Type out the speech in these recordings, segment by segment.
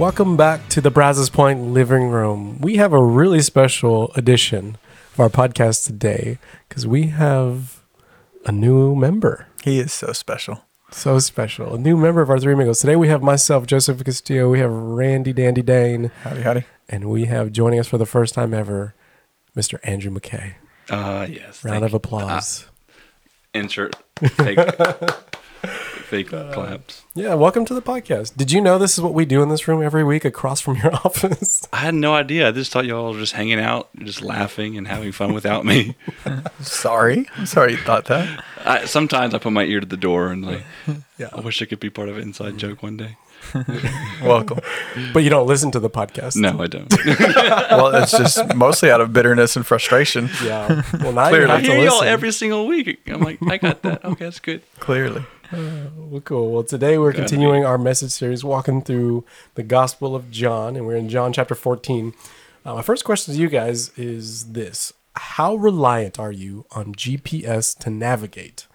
Hey, welcome back to the Brazos Point living room. We have a really special edition of our podcast today because we have a new member. He is so special. So special. A new member of our Three Amigos. Today we have myself, Joseph Castillo. We have Randy Dandy Dane. Howdy, howdy. And we have joining us for the first time ever, Mr. Andrew McKay. Uh, yes. Round of you. applause. Insert fake, fake Uh, claps. Yeah, welcome to the podcast. Did you know this is what we do in this room every week across from your office? I had no idea. I just thought y'all were just hanging out, just laughing and having fun without me. Sorry. I'm sorry you thought that. I, sometimes I put my ear to the door and like, Yeah. I wish I could be part of an inside joke one day. Welcome. But you don't listen to the podcast. No, I don't. well, it's just mostly out of bitterness and frustration. Yeah. Well, now you Clearly. I have to hear y'all every single week. I'm like, I got that. Okay, that's good. Clearly. Well, cool. Well, today we're Gotta continuing our message series, walking through the Gospel of John, and we're in John chapter 14. Uh, my first question to you guys is this How reliant are you on GPS to navigate?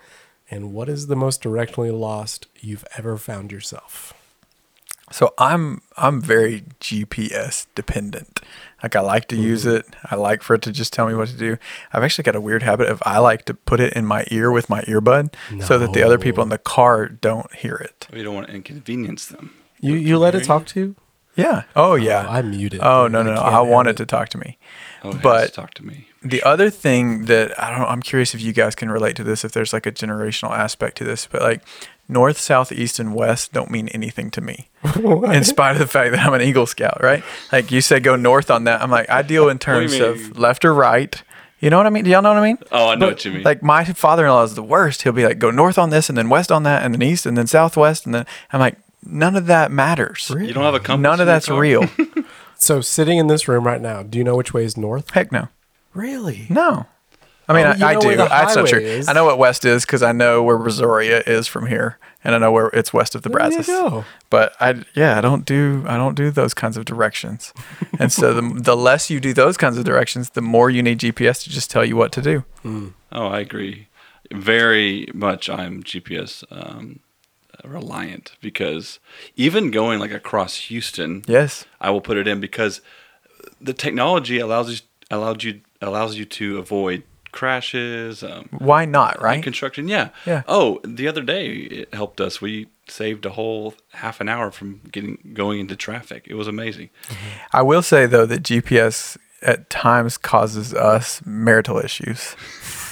And what is the most directionally lost you've ever found yourself? So I'm I'm very GPS dependent. Like I like to use mm-hmm. it. I like for it to just tell me what to do. I've actually got a weird habit of I like to put it in my ear with my earbud so that the other people in the car don't hear it. Oh, we don't want to inconvenience them. You you let it talk to you? Yeah. Oh, oh yeah. I muted. Oh no no no! can't I have want it. it to talk to me. Oh, it has But- talk to me. The other thing that I don't know, I'm curious if you guys can relate to this, if there's like a generational aspect to this, but like north, south, east, and west don't mean anything to me, in spite of the fact that I'm an Eagle Scout, right? Like you said, go north on that. I'm like, I deal in terms of left or right. You know what I mean? Do y'all know what I mean? Oh, I know what you mean. Like my father-in-law is the worst. He'll be like, go north on this, and then west on that, and then east, and then southwest, and then I'm like, none of that matters. you don't have a compass. None of that's car? real. So, sitting in this room right now, do you know which way is north? Heck no. Really? No. I mean, Oh, you I, I know do. That's not true. is. I know what west is because I know where Brazoria is from here, and I know where it's west of the There you Brazos. go. But I, yeah, I don't do, I don't do those kinds of directions. and so the the less you do those kinds of directions, the more you need GPS to just tell you what to do. Oh, I agree. Very much, I'm GPS um, reliant because even going like across Houston, Yes. I will put it in because the technology allows you allows you allows you to avoid crashes. Um, Why not? Right. Construction, yeah. Yeah. Oh, the other day it helped us. We saved a whole half an hour from getting going into traffic. It was amazing. I will say though that GPS at times causes us marital issues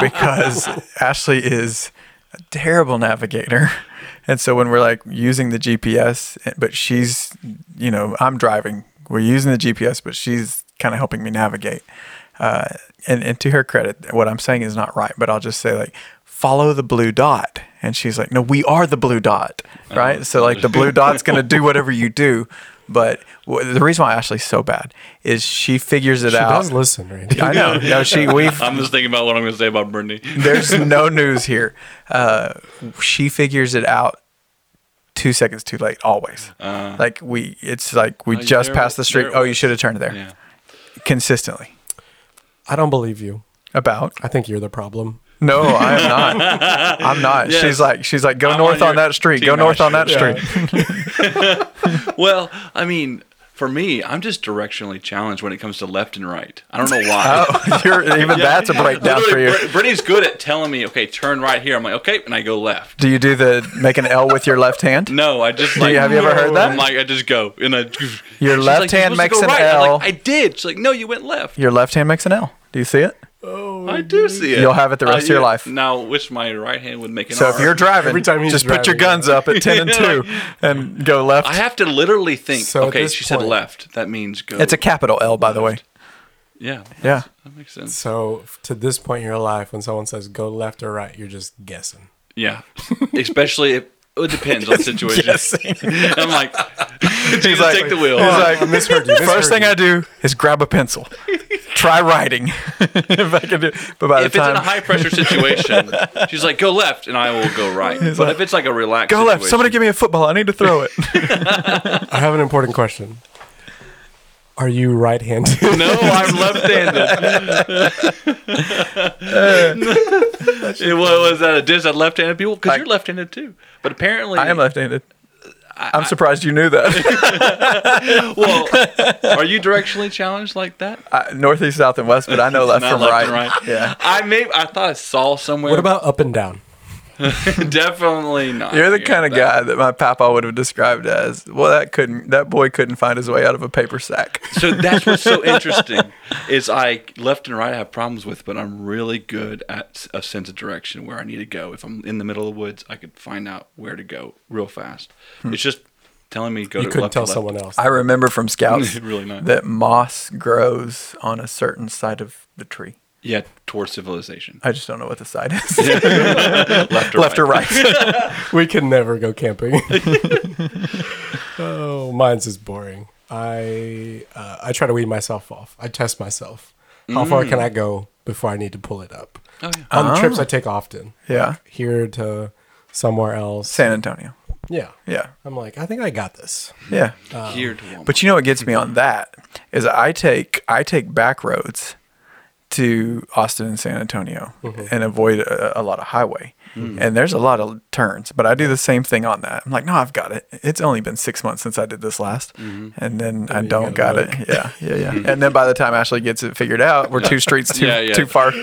because Ashley is a terrible navigator. And so when we're like using the GPS, but she's, you know, I'm driving, we're using the GPS, but she's kind of helping me navigate. Uh, and, and to her credit, what I'm saying is not right, but I'll just say like, follow the blue dot. And she's like, no, we are the blue dot, right? so like the blue dot's going to do whatever you do. But w- the reason why Ashley's so bad is she figures it out She out. does listen, Randy. I know. No, she we've I'm just thinking about what I'm going to say about Brittany. there's no news here. Uh, she figures it out two seconds too late, always. like we, it's like we Uh. Oh, just passed the street. Oh, you should have turned there. Yeah. Consistently. I don't believe you. About I think you're the problem. no, I am not. I'm not. Yes. She's like, she's like, go I'm north on on that street. Go north on that Ashley. street. Well, I mean, for me, I'm just directionally challenged when it comes to left and right. I don't know why. Oh, you're, even that's a breakdown for you. Brit- Brittany's good at telling me, okay, turn right here. I'm like, okay, and I go left. Do you do the make an L with your left hand? No, I just like. have you ever heard that? I'm like, I just go and I. Your left like, hand makes an right." L. like, I did. She's like, no, you went left. Your left hand makes an L. Do you see it? Oh, I do see it. You'll have it the uh, rest of your life. Now, wish my right hand would make an So R. if you're driving, Every time he's just put your driving, guns up at 10 and 2 and go left. I have to literally think. So okay, this she said left. That means go. It's a capital L, by the way. yeah. Yeah. That makes sense. So, to this point in your life, when someone says go left or right, you're just guessing. Yeah, especially if it depends on the situation. I'm like, Jesus, like- take the wheel. He's like, I misheard you. First thing I do is grab a pencil. Try writing. if I can do But by if the it's in a high pressure situation, she's like, go left, and I will go right. but like, if it's like a relaxed, go left. Somebody give me a football. I need to throw it. I have an important question. Are you right-handed? No, I'm left-handed. it was, was that a dish at left-handed people? Because you're left-handed too. But apparently, I am left handed. I'm surprised you knew that. well, are you directionally challenged like that? I, northeast, south, and west, but I know left from left right. and right. Yeah. I may. I thought I saw somewhere. What about up and down? Definitely not. You're the kind of that- guy that my papa would have described as, well, that couldn't, that boy couldn't find his way out of a paper sack. So that's what's so interesting is I left and right I have problems with, but I'm really good at a sense of direction where I need to go. If I'm in the middle of the woods, I could find out where to go real fast. Hmm. It's just telling me go You to couldn't left tell to left. someone else. I remember from scouts Really that moss grows on a certain side of the tree. Yeah, towards civilization. I just don't know what the side is. Left or Left or right. right. we can never go camping. oh, mine's is boring. I uh, I try to weed myself off. I test myself. How far can I go before I need to pull it up? Oh yeah. On the trips I take often, yeah. here to somewhere else. San Antonio. Yeah, Yeah. I'm like, I think I got this. Yeah. Here to But you know what gets me on that is I take I take back roads to Austin and San Antonio mm-hmm. and avoid a, a lot of highway. Mm. And there's a lot of turns, but I do the same thing on that. I'm like, no, I've got it. It's only been six months since I did this last, mm-hmm. and then I you don't got got it it. Yeah, yeah, yeah. Mm. And then by the time Ashley gets it figured out, we're two streets too Yeah, yeah. too far.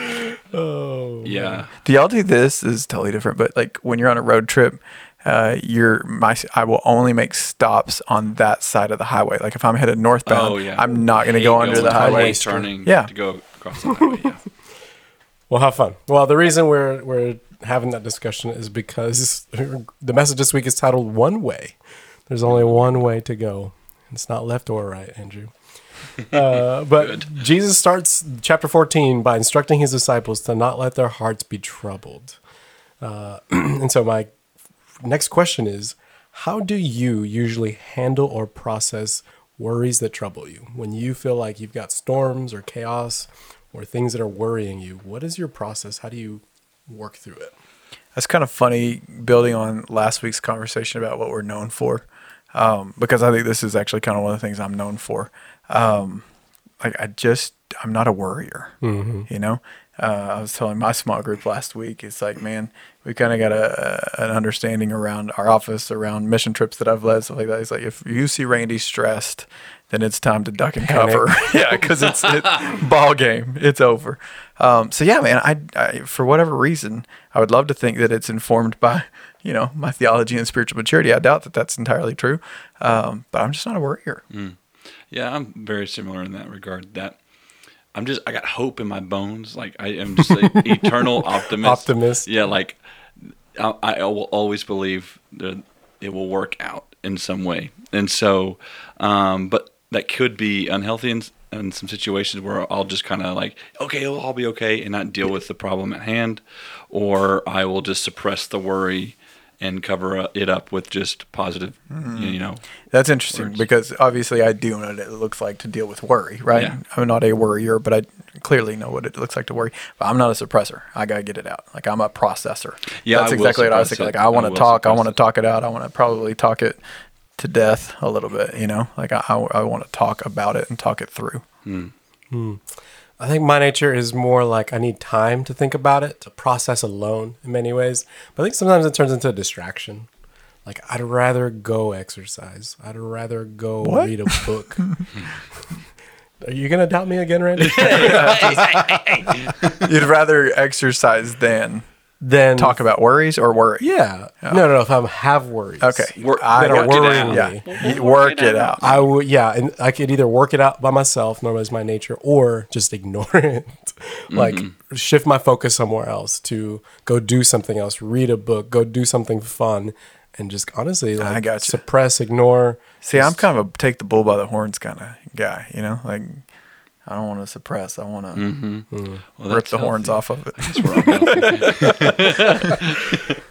Oh, yeah. Do y'all do this? this? Is totally different, but like when you're on a road trip, uh, you're my. I will only make stops on that side of the highway. Like if I'm headed northbound, Oh yeah. I'm not going to Hate go under the highway highway. turning. Yeah. To go across. Yeah. Well, have fun. Well, the reason we're we're having that discussion is because the message this week is titled "One Way." There's only one way to go. It's not left or right, Andrew. Uh, but Jesus starts chapter 14 by instructing his disciples to not let their hearts be troubled. Uh, and so, my next question is How do you usually handle or process worries that trouble you? When you feel like you've got storms or chaos or things that are worrying you, what is your process? How do you work through it? That's kind of funny building on last week's conversation about what we're known for. Um, because I think this is actually kind of one of the things I'm known for. Um, like I just, I'm not a worrier, you know? Uh, I was telling my small group last week, it's like, man, we kind of got a, an understanding around our office, around mission trips that I've led, stuff like that. It's like, if you see Randy stressed, then it's time to duck and Panic. cover. yeah, because it's it, ball game. It's over. Um, so yeah, man. I, I for whatever reason, I would love to think that it's informed by you know my theology and spiritual maturity. I doubt that that's entirely true, um, but I'm just not a worrier. Yeah, I'm very similar in that regard. That I'm just I got hope in my bones. Like I am just an eternal optimist. Optimist. Yeah, like I, I will always believe that it will work out in some way. And so, um, but that could be unhealthy in, in some situations where I'll just kind of like, okay, it'll all be okay, and not deal with the problem at hand, or I will just suppress the worry and cover it up with just positive, mm-hmm. you know. That's interesting Words. because obviously I do know what it looks like to deal with worry, right? Yeah. I'm not a worrier, but I clearly know what it looks like to worry. But I'm not a suppressor. I gotta get it out. Like I'm a processor. Yeah, that's I exactly what I was suppress thinking. Like. I want to talk. I want to talk it out. I want to probably talk it to death a little bit. You know, like I, I, I want to talk about it and talk it through. Hmm. Hmm. I think my nature is more like I need time to think about it, to process alone in many ways. But I think sometimes it turns into a distraction. Like I'd rather go exercise. I'd rather go What? read a book. Are you gonna doubt me again, Randy? You'd rather exercise than then talk about worries or worry. Yeah. No, no, no. If I have worries, Okay. Work- I that are work it out. me, Yeah. You work it out. I would. Yeah, and I could either work it out by myself, normally is my nature, or just ignore it. like shift my focus somewhere else to go do something else, read a book, go do something fun, and just honestly like I got gotcha. suppress, ignore. See, I'm kind of a take the bull by the horns kind of guy. You know, like I don't want to suppress. I want to Mm-hmm. Well, rip that's the horns off of it. That's where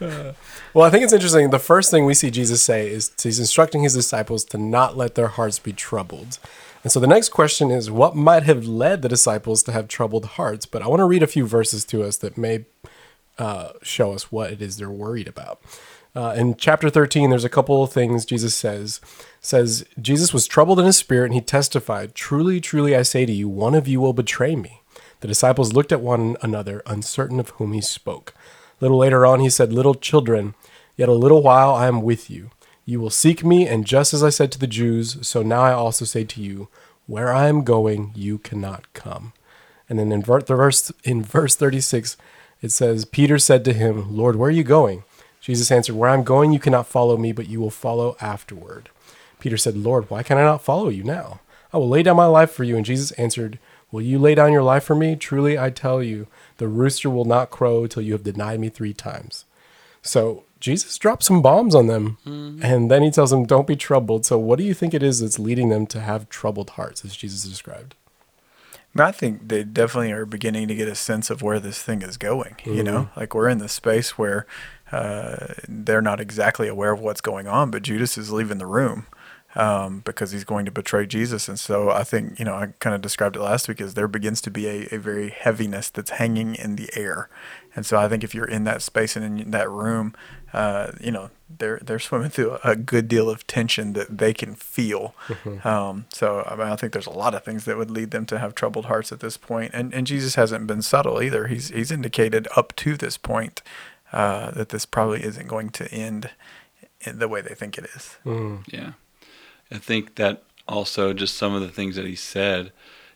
I'm. Well, I think it's interesting. The first thing we see Jesus say is he's instructing his disciples to not let their hearts be troubled. And so the next question is what might have led the disciples to have troubled hearts? But I want to read a few verses to us that may uh, show us what it is they're worried about. Uh, in chapter 13, there's a couple of things Jesus says. Says Jesus was troubled in his spirit, and he testified, "Truly, truly, I say to you, one of you will betray me." The disciples looked at one another, uncertain of whom he spoke. A little later on, he said, "Little children, yet a little while I am with you. You will seek me, and just as I said to the Jews, so now I also say to you, where I am going, you cannot come. And then in verse in verse 36, it says, Peter said to him, Lord, where are you going? Jesus answered, Where I'm going, you cannot follow me, but you will follow afterward. Peter said, Lord, why can I not follow you now? I will lay down my life for you. And Jesus answered, Will you lay down your life for me? Truly, I tell you, the rooster will not crow till you have denied me three times. So Jesus drops some bombs on them, mm-hmm. and then he tells them, Don't be troubled. So, what do you think it is that's leading them to have troubled hearts, as Jesus described? I, think they definitely are beginning to get a sense of where this thing is going. You know, like we're in the space where uh, they're not exactly aware of what's going on, but Judas is leaving the room um, because he's going to betray Jesus. And so I think, you know, I kind of described it last week as there begins to be a, a very heaviness that's hanging in the air. And so I think if you're in that space and in that room, uh, you know, they're they're swimming through a good deal of tension that they can feel. Um, so I mean, I think there's a lot of things that would lead them to have troubled hearts at this point. And and Jesus hasn't been subtle either. He's he's indicated up to this point uh, that this probably isn't going to end in the way they think it is. Yeah. I think that also just some of the things that he said.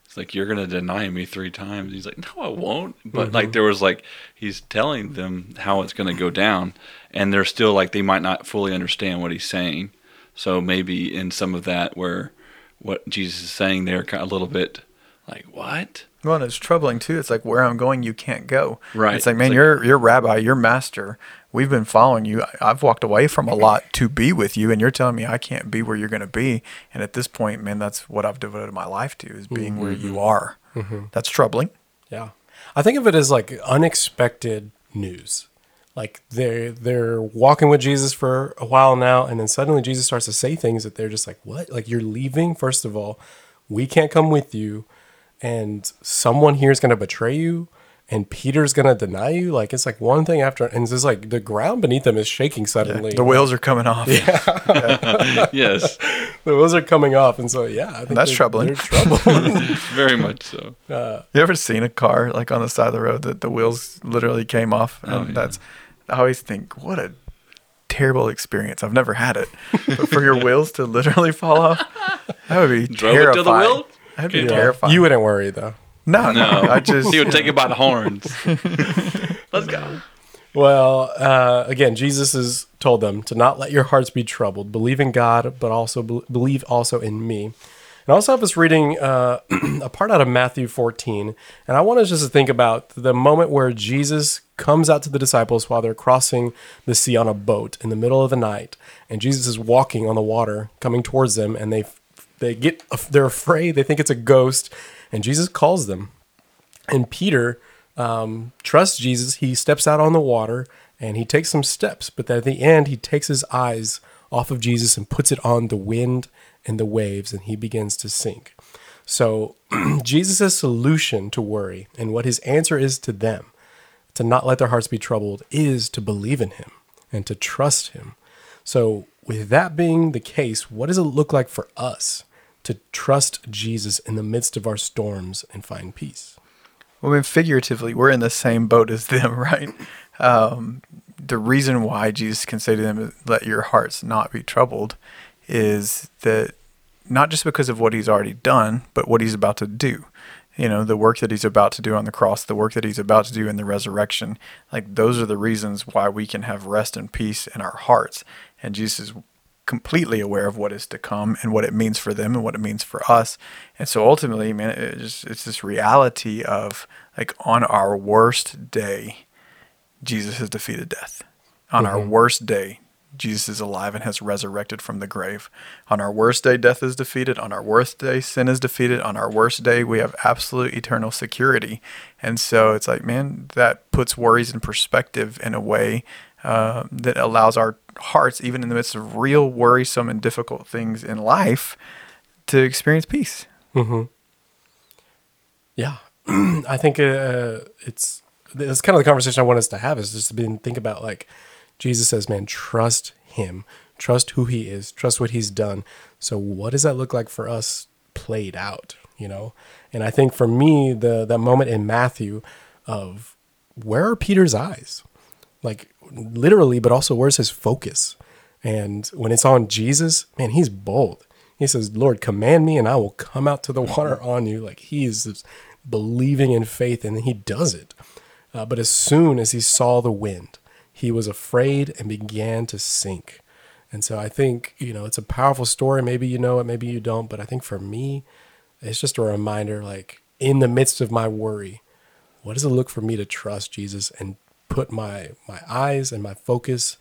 It's like you're gonna deny me three times. He's like, no, I won't. But like mm-hmm. there was like he's telling them how it's gonna go down, and they're still like they might not fully understand what he's saying. So maybe in some of that where what Jesus is saying, they're kind of a little bit like what? Well, and it's troubling too. It's like where I'm going, you can't go. Right. It's like, It's man, like- you're you're rabbi, you're master. We've been following you. I've walked away from a lot to be with you, and you're telling me I can't be where you're going to be. And at this point, man, that's what I've devoted my life to is being where mm-hmm. you are. Mm-hmm. That's troubling. Yeah. I think of it as like unexpected news. Like they're they're walking with Jesus for a while now, and then suddenly Jesus starts to say things that they're just like, What? Like you're leaving, first of all. We can't come with you, and someone here is gonna betray you, and Peter's gonna deny you. Like it's like one thing after and it's just like the ground beneath them is shaking suddenly. The wheels are coming off. Yeah. yes, the wheels are coming off, and so yeah, I think That's they're- troubling. They're troubled. very much so. Uh, you ever seen a car like on the side of the road that the wheels literally came off? Oh, and Oh, yeah. that's I always think, what a terrible experience. I've never had it. But for your wheels to literally fall off, that would be Drove it terrifying. to the wheel? That'd be Yeah. terrifying. you wouldn't worry though. no, no, No, I just he would take it by the horns. Let's go. Well, uh, again, Jesus has told them to not let your hearts be troubled. Believe in God, but also be- believe also in me. And I also have us reading uh, a part out of Matthew 14. And I want us just to think about the moment where Jesus comes out to the disciples while they're crossing the sea on a boat in the middle of the night. And Jesus is walking on the water, coming towards them, and they they get they're afraid. They think it's a ghost, and Jesus calls them. And Peter um, trusts Jesus. He steps out on the water and he takes some steps, but at the end, he takes his eyes off of Jesus and puts it on the wind and the waves, and he begins to sink. So, Jesus' solution to worry and what his answer is to them to not let their hearts be troubled is to believe in him and to trust him. So, with that being the case, what does it look like for us to trust Jesus in the midst of our storms and find peace? Well, I mean, figuratively, we're in the same boat as them, right? Um, the reason why Jesus can say to them, "Let your hearts not be troubled," is that not just because of what He's already done, but what He's about to do. You know, the work that He's about to do on the cross, the work that He's about to do in the resurrection. Like those are the reasons why we can have rest and peace in our hearts. And Jesus completely aware of what is to come and what it means for them and what it means for us. And so ultimately, man, it just, it's this reality of like on our worst day, Jesus has defeated death. On our mm-hmm. worst day, Jesus is alive and has resurrected from the grave. On our worst day, death is defeated. On our worst day, sin is defeated. On our worst day, we have absolute eternal security. And so it's like, man, that puts worries in perspective in a way uh, that allows our hearts, even in the midst of real worrisome and difficult things in life, to experience peace. Yeah, I think uh, it's it's kind of the conversation I want us to have is just to think about like Jesus says, man, trust Him, trust who He is, trust what He's done. So, what does that look like for us played out? You know, and I think for me, the that moment in Matthew of where are Peter's eyes, like literally, but also where's his focus? And when it's on Jesus, man, he's bold. He says, Lord, command me and I will come out to the water on you. Like he is believing in faith and he does it. Uh, but as soon as he saw the wind, he was afraid and began to sink. And so I think, you know, it's a powerful story. Maybe you know it, maybe you don't. But I think for me, it's just a reminder like, in the midst of my worry, what does it look for me to trust Jesus and put my my eyes and my focus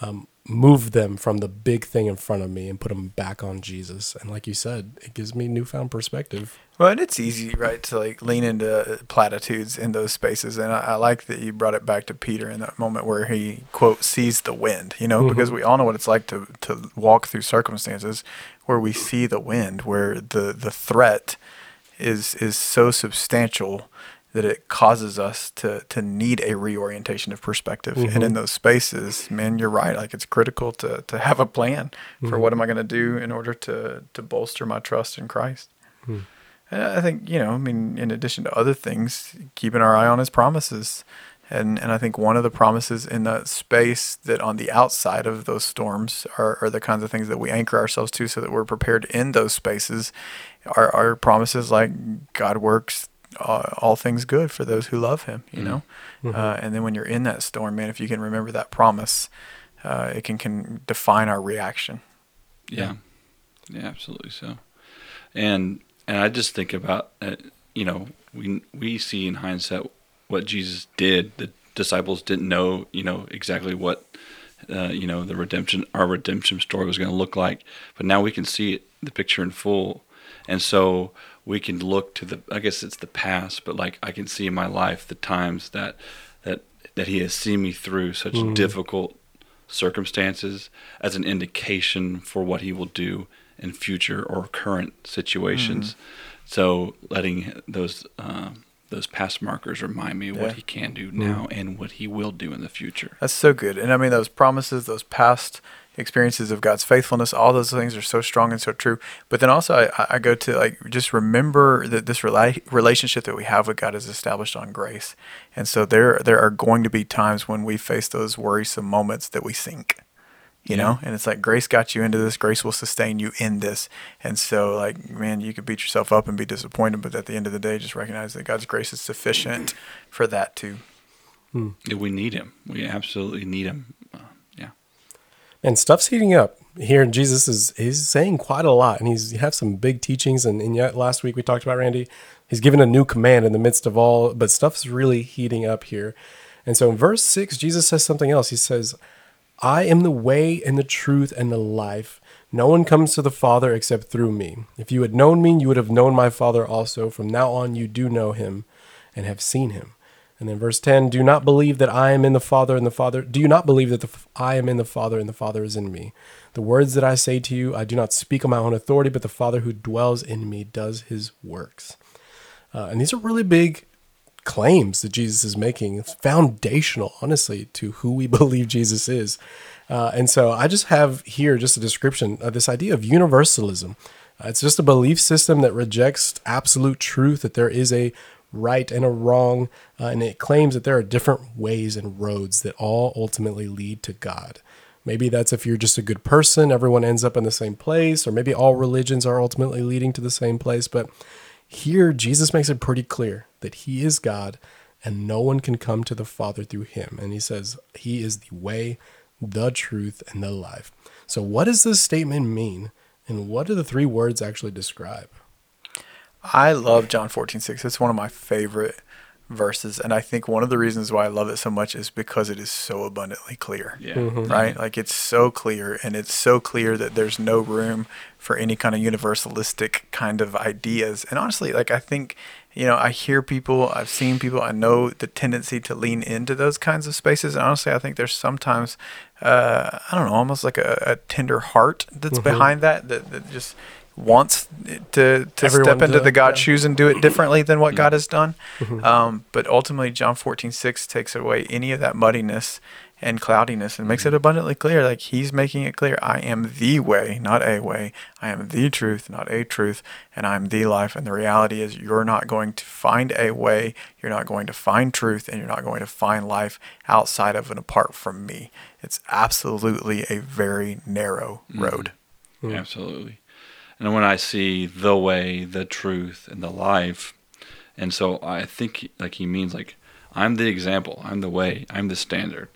um, move them from the big thing in front of me and put them back on Jesus. And like you said, it gives me newfound perspective. Well, and it's easy, right, to like lean into platitudes in those spaces. And I, I like that you brought it back to Peter in that moment where he quote sees the wind, you know, mm-hmm. because we all know what it's like to to walk through circumstances where we see the wind, where the the threat is is so substantial that it causes us to to need a reorientation of perspective. Mm-hmm. And in those spaces, man, you're right. Like it's critical to to have a plan mm-hmm. for what am I going to do in order to to bolster my trust in Christ. Mm. And I think you know, I mean, in addition to other things, keeping our eye on His promises. And, and I think one of the promises in that space that on the outside of those storms are, are the kinds of things that we anchor ourselves to so that we're prepared in those spaces are, are promises like God works uh, all things good for those who love him, you mm-hmm. know? Mm-hmm. Uh, and then when you're in that storm, man, if you can remember that promise, uh, it can, can define our reaction. Yeah. Yeah, absolutely so. And, and I just think about, uh, you know, we, we see in hindsight what Jesus did. The disciples didn't know, you know, exactly what, uh, you know, the redemption, our redemption story was going to look like, but now we can see it, the picture in full. And so we can look to the I guess it's the past, but like I can see in my life the times that that that he has seen me through such mm. difficult circumstances as an indication for what he will do in future or current situations. Mm. So letting those uh, those past markers remind me yeah. what he can do now mm. and what he will do in the future. That's so good. And I mean those promises, those past experiences of God's faithfulness. All those things are so strong and so true. But then also, I, I go to like just remember that this rela- relationship that we have with God is established on grace, and so there there are going to be times when we face those worrisome moments that we sink. You yeah. know, and it's like grace got you into this. Grace will sustain you in this. And so, like, man, you could beat yourself up and be disappointed, but at the end of the day, just recognize that God's grace is sufficient for that too. Hmm. We need Him. We absolutely need Him. And stuff's heating up here. Jesus is he's saying quite a lot, and he's he have some big teachings. And, and yet last week we talked about Randy. He's given a new command in the midst of all, but stuff's really heating up here. And so in verse six, Jesus says something else. He says, "I am the way and the truth and the life. No one comes to the Father except through me. If you had known me, you would have known my Father also. From now on, you do know him and have seen him." And then verse 10, do not believe that I am in the Father and the Father. Do you not believe that the, I am in the Father and the Father is in me? The words that I say to you, I do not speak on my own authority, but the Father who dwells in me does his works. Uh, and these are really big claims that Jesus is making. It's foundational, honestly, to who we believe Jesus is. Uh, and so I just have here just a description of this idea of universalism. Uh, it's just a belief system that rejects absolute truth, that there is a right and a wrong, uh, and it claims that there are different ways and roads that all ultimately lead to God. Maybe that's if you're just a good person, everyone ends up in the same place, or maybe all religions are ultimately leading to the same place. But here, Jesus makes it pretty clear that He is God and no one can come to the Father through Him. And He says He is the way, the truth, and the life. So, what does this statement mean? And what do the three words actually describe? I love John 14, 6. It's one of my favorite verses. And I think one of the reasons why I love it so much is because it is so abundantly clear. Yeah. Mm-hmm. Right? Like it's so clear and it's so clear that there's no room for any kind of universalistic kind of ideas. And honestly, like I think, you know, I hear people, I've seen people, I know the tendency to lean into those kinds of spaces. And honestly, I think there's sometimes, uh, I don't know, almost like a, a tender heart that's mm-hmm. behind that, that, that just wants to to step into the God yeah. shoes and do it differently than what God has done. Mm-hmm. Um, but ultimately, John 14, 6 takes away any of that muddiness and cloudiness and makes it abundantly clear like he's making it clear I am the way, not a way. I am the truth, not a truth, and I'm the life. And the reality is you're not going to find a way, you're not going to find truth, and you're not going to find life outside of and apart from me. It's absolutely a very narrow road. Absolutely. And when I see the way, the truth, and the life, and so I think like he means like I'm the example, I'm the way, I'm the standard.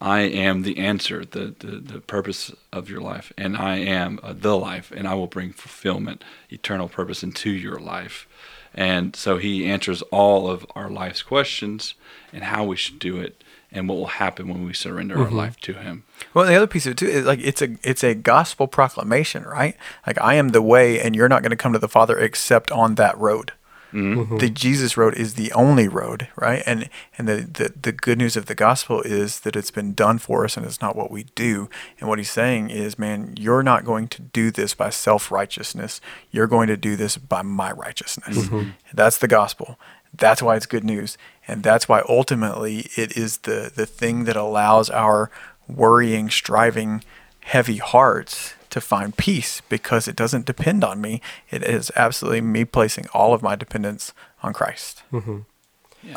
I am the answer, the, the, the purpose of your life, and I am uh, the life, and I will bring fulfillment, eternal purpose into your life. And so he answers all of our life's questions and how we should do it and what will happen when we surrender our mm-hmm. life to him. Well, the other piece of it too is like it's a it's a gospel proclamation, right? Like I am the way, and you're not going to come to the Father except on that road. Mm-hmm. Mm-hmm. The Jesus road is the only road, right? And and the, the the good news of the gospel is that it's been done for us, and it's not what we do. And what he's saying is, man, you're not going to do this by self righteousness. You're going to do this by my righteousness. That's the gospel. That's why it's good news, and that's why ultimately it is the the thing that allows our worrying, striving, heavy hearts to find peace because it doesn't depend on me. It is absolutely me placing all of my dependence on Christ.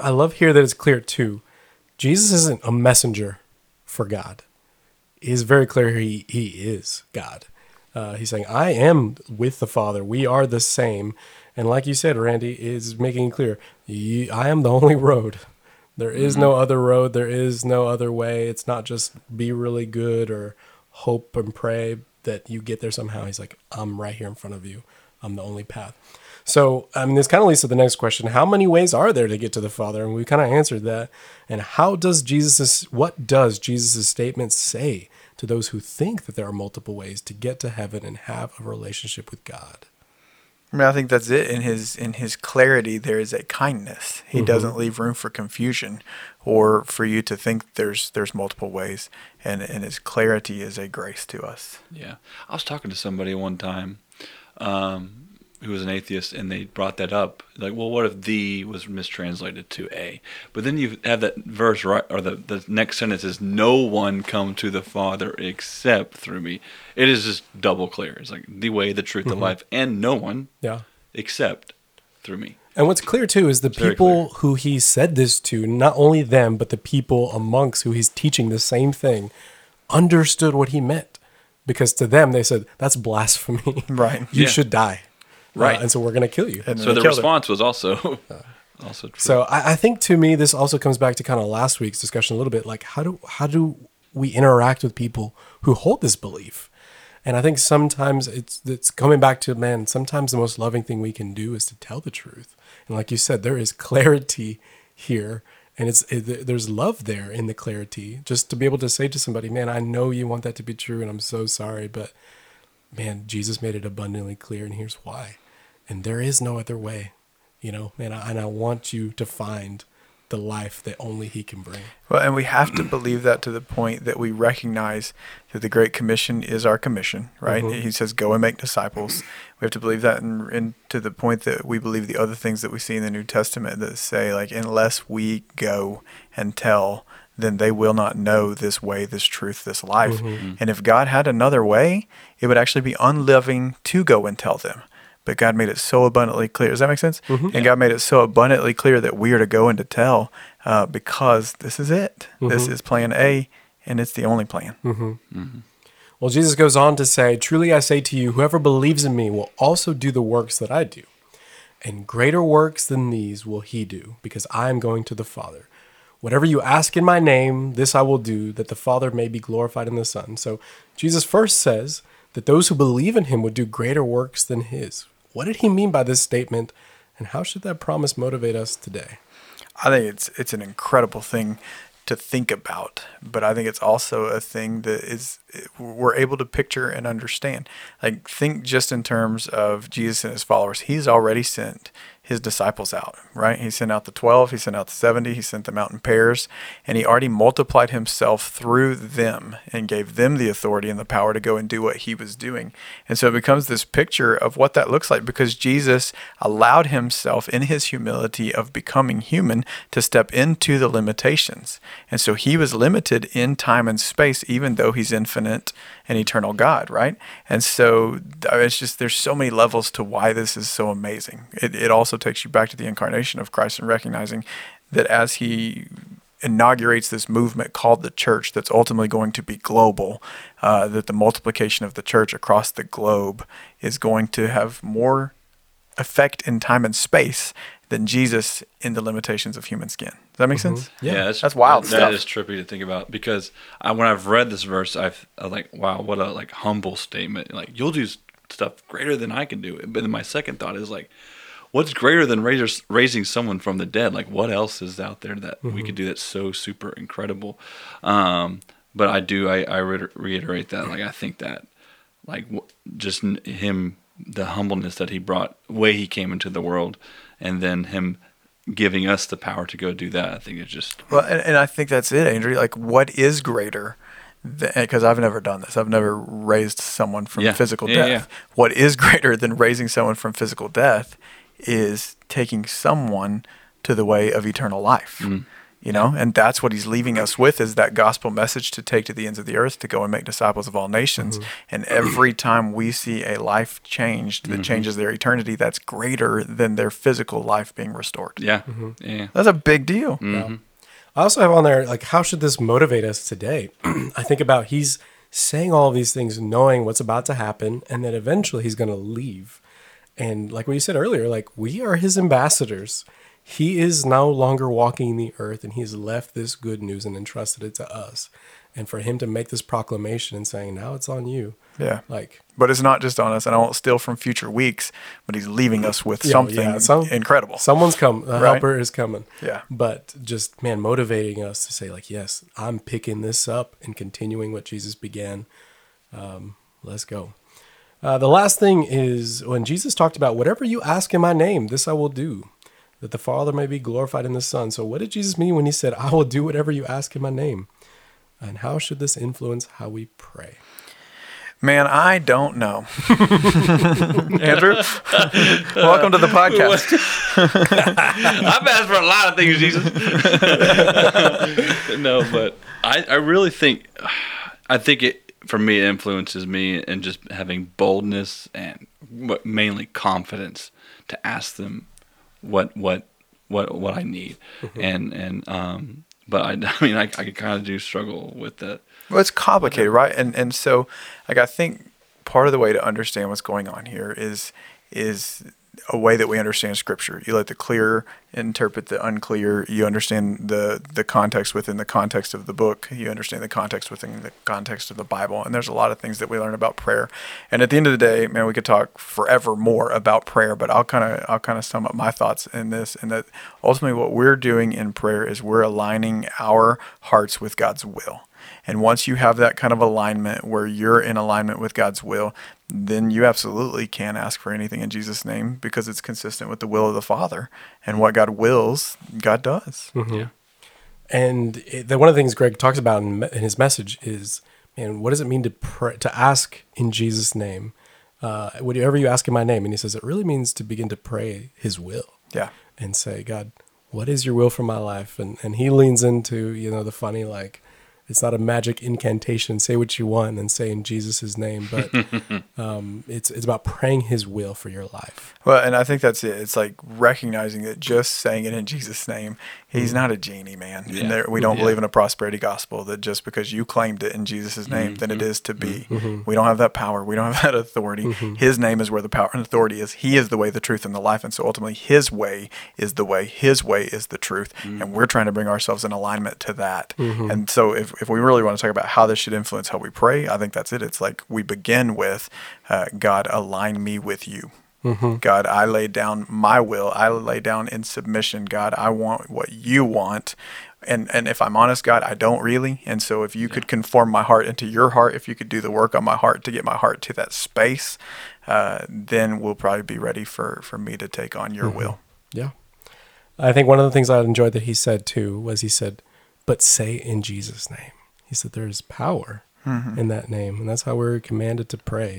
I love here that it's clear too. Jesus isn't a messenger for God. He's very clear he he is God. Uh, he's saying, "I am with the Father. We are the same." And like you said, Randy is making it clear, "You- I am the only road. There is no mm-hmm. other road. There is no other way. It's not just be really good or hope and pray that you get there somehow. He's like, I'm right here in front of you. I'm the only path. So, I mean, this kind of leads to the next question. How many ways are there to get to the Father? And we kind of answered that. And how does Jesus' what does Jesus' statement say to those who think that there are multiple ways to get to heaven and have a relationship with God? I mean, I think that's it. In his in his clarity, there is a kindness. He doesn't leave room for confusion or for you to think there's there's multiple ways. And and his clarity is a grace to us. Yeah. I was talking to somebody one time um, who was an atheist, and they brought that up. Like, well, what if the was mistranslated to a? But then you have that verse, right? Or the, the next sentence is, no one come to the Father except through me. It is just double clear. It's like the way, the truth, the mm-hmm. life, and no one Yeah. except through me. And what's clear too is the very people who he said this to, not only them, but the people amongst who he's teaching the same thing, understood what he meant. Because to them, they said, that's blasphemy. Right. You Yeah. should die. Uh, Right. and so we're going to kill you. And So the killed him. response was also also true. So I, I think to me, this also comes back to kind of last week's discussion a little bit. Like, how do how do we interact with people who hold this belief? And I think sometimes it's it's coming back to man. Sometimes the most loving thing we can do is to tell the truth. And like you said, there is clarity here, and it's it, there's love there in the clarity. Just to be able to say to somebody, man, I know you want that to be true, and I'm so sorry, but man, Jesus made it abundantly clear, and here's why. And there is no other way, you know, man. I, and I want you to find the life that only He can bring. Well, and we have to believe that to the point that we recognize that the Great Commission is our commission, right? Mm-hmm. He says, "Go and make disciples." We have to believe that, and, and to the point that we believe the other things that we see in the New Testament that say, like, unless we go and tell, then they will not know this way, this truth, this life. Mm-hmm. Mm-hmm. And if God had another way, it would actually be unloving to go and tell them. But God made it so abundantly clear. Does that make sense? Mm-hmm. And God made it so abundantly clear that we are to go and to tell uh, because this is it. This mm-hmm. is plan A, and it's the only plan. Mm-hmm. Well, Jesus goes on to say, Truly I say to you, whoever believes in me will also do the works that I do. And greater works than these will he do, because I am going to the Father. Whatever you ask in my name, this I will do, that the Father may be glorified in the Son. So Jesus first says that those who believe in him would do greater works than his. What did he mean by this statement, and how should that promise motivate us today? I think it's it's an incredible thing to think about, but I think it's also a thing that is we're able to picture and understand. Like think just in terms of Jesus and his followers. He's already sent his disciples out, right? He sent out the 12, he sent out the 70, he sent them out in pairs, and he already multiplied himself through them and gave them the authority and the power to go and do what he was doing. And so it becomes this picture of what that looks like because Jesus allowed himself in his humility of becoming human to step into the limitations. And so he was limited in time and space, even though he's infinite and eternal God, right? And so uh, it's just, there's so many levels to why this is so amazing. It, it also takes you back to the incarnation of Christ and recognizing that as he inaugurates this movement called the church that's ultimately going to be global, uh, that the multiplication of the church across the globe is going to have more effect in time and space than Jesus in the limitations of human skin. Does that make Mm-hmm. sense? Yeah, that's, That's wild That, stuff. that is trippy to think about because I, when I've read this verse, I've I'm like, wow, what a like humble statement. Like you'll do stuff greater than I can do. But then my second thought is like, what's greater than raising raising someone from the dead? Like what else is out there that we could do that's so super incredible? Um, but I do I, I re- reiterate that like I think that like just him the humbleness that he brought way he came into the world and then him giving us the power to go do that i think it's just Well, and, and I think that's it, Andrew. Like, what is greater? Because I've never done this. I've never raised someone from Yeah. physical Yeah, death. yeah. What is greater than raising someone from physical death is taking someone to the way of eternal life. Mm. You know, and that's what he's leaving us with is that gospel message to take to the ends of the earth to go and make disciples of all nations. Mm-hmm. And every time we see a life changed Mm-hmm. that changes their eternity, that's greater than their physical life being restored. yeah yeah That's a big deal. Mm. I also have on there like how should this motivate us today? I think about he's saying all these things knowing what's about to happen and then eventually he's going to leave. And like what you said earlier, like we are his ambassadors. He is no longer walking the earth and he's left this good news and entrusted it to us. And for him to make this proclamation and saying, now it's on you. Yeah. Like, But it's not just on us, and I won't steal from future weeks, but he's leaving us with Yeah, something yeah, some- incredible. someone's come, the Right. helper is coming. Yeah. But just, man, motivating us to say, like, yes, I'm picking this up and continuing what Jesus began. Um, let's go. Uh, the last thing is when Jesus talked about whatever you ask in my name, this I will do, that the Father may be glorified in the Son. So, what did Jesus mean when he said, I will do whatever you ask in my name? And how should this influence how we pray? Man, I don't know. Andrew, welcome to the podcast. i've asked for a lot of things jesus no but I, I really think i think it for me it influences me in just having boldness and what- mainly confidence to ask them what what what what i need. And and um but i i mean i, I kind of do struggle with that. Well, it's complicated, right? And and so, like, I think part of the way to understand what's going on here is is a way that we understand Scripture. You let the clear interpret the unclear. You understand the the context within the context of the book. You understand the context within the context of the Bible. And there's a lot of things that we learn about prayer. And at the end of the day, man, we could talk forever more about prayer. But I'll kind of I'll kind of sum up my thoughts in this. And that ultimately, what we're doing in prayer is we're aligning our hearts with God's will. And once you have that kind of alignment where you're in alignment with God's will, then you absolutely can ask for anything in Jesus' name because it's consistent with the will of the Father. And what God wills, God does. yeah And it, the, one of the things Greg talks about in, in his message is, man, what does it mean to pray, to ask in Jesus' name? Uh, whatever you ask in my name, and he says it really means to begin to pray His will Yeah. and say, God, what is Your will for my life? And and he leans into you know the funny like, it's not a magic incantation. Say what you want and say in Jesus' name, but um, it's it's about praying His will for your life. Well, and I think that's it. It's like recognizing that just saying it in Jesus' name, He's not a genie, man. Yeah. And there, we don't Yeah. believe in a prosperity gospel that just because you claimed it in Jesus' name, then Mm-hmm. it is to be. We don't have that power. We don't have that authority. His name is where the power and authority is. He is the way, the truth, and the life. And so ultimately, His way is the way. His way is the truth. Mm-hmm. And we're trying to bring ourselves in alignment to that. And so if, if we really want to talk about how this should influence how we pray, I think that's it. It's like we begin with uh, God, align me with you. Mm-hmm. God, I lay down my will. I lay down in submission. God, I want what you want. And and if I'm honest, God, I don't really. And so if you could conform my heart into your heart, if you could do the work on my heart to get my heart to that space, uh, then we'll probably be ready for for me to take on your mm-hmm. will. Yeah. I think one of the things I enjoyed that he said too was he said, but say in Jesus' name. He said there is power mm-hmm. in that name. And that's how we're commanded to pray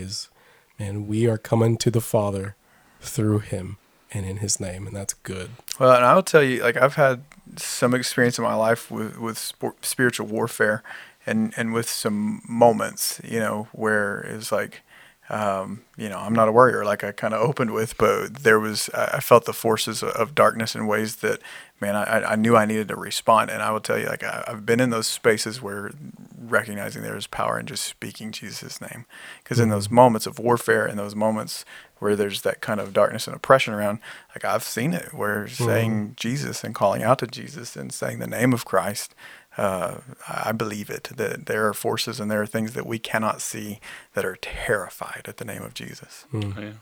man, we are coming to the Father through him and in his name. And that's good. Well, and I'll tell you, like I've had some experience in my life with with sport, spiritual warfare, and and with some moments, you know, where it's like, um, you know, I'm not a warrior, like I kind of opened with, but there was I felt the forces of darkness in ways that, man, I I knew I needed to respond, and I will tell you, like I, I've been in those spaces where recognizing there is power in just speaking Jesus' name, because in mm-hmm. those moments of warfare, in those moments where there's that kind of darkness and oppression around, like I've seen it, where saying mm-hmm. Jesus and calling out to Jesus and saying the name of Christ, uh, I believe it. That there are forces and there are things that we cannot see that are terrified at the name of Jesus. Oh, Yeah.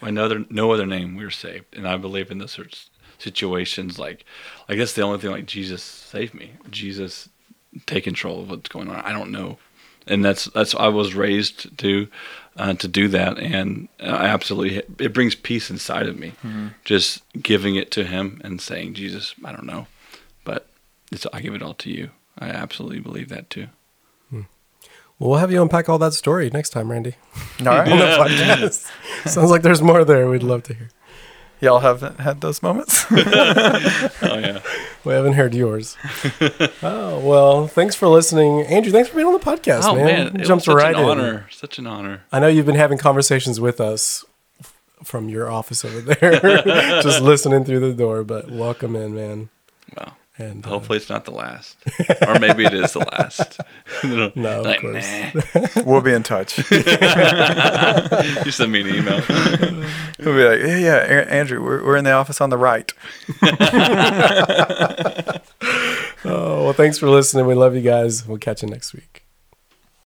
By no other, no other name we're saved, and I believe in those sorts situations. Like, I guess the only thing like Jesus save me, Jesus take control of what's going on. I don't know, and that's that's I was raised to uh, to do that, and I absolutely it brings peace inside of me, just giving it to Him and saying, Jesus, I don't know, but it's I give it all to you. I absolutely believe that too. Well, we'll have you unpack all that story next time, Randy. All right. On the podcast. Sounds like there's more there. We'd love to hear. Y'all haven't had those moments? Oh yeah, We haven't heard yours. oh well, thanks for listening, Andrew. Thanks for being on the podcast, oh man. man, Jumped right an in. honor, such an honor. I know you've been having conversations with us from your office over there, just listening through the door. But welcome in, man. Wow. And uh, Hopefully it's not the last, or maybe it is the last. No, of course. nah. we'll be in touch. You send me an email. We'll be like, yeah, yeah, A- Andrew, we're, we're in the office on the right. oh well, thanks for listening. We love you guys. We'll catch you next week.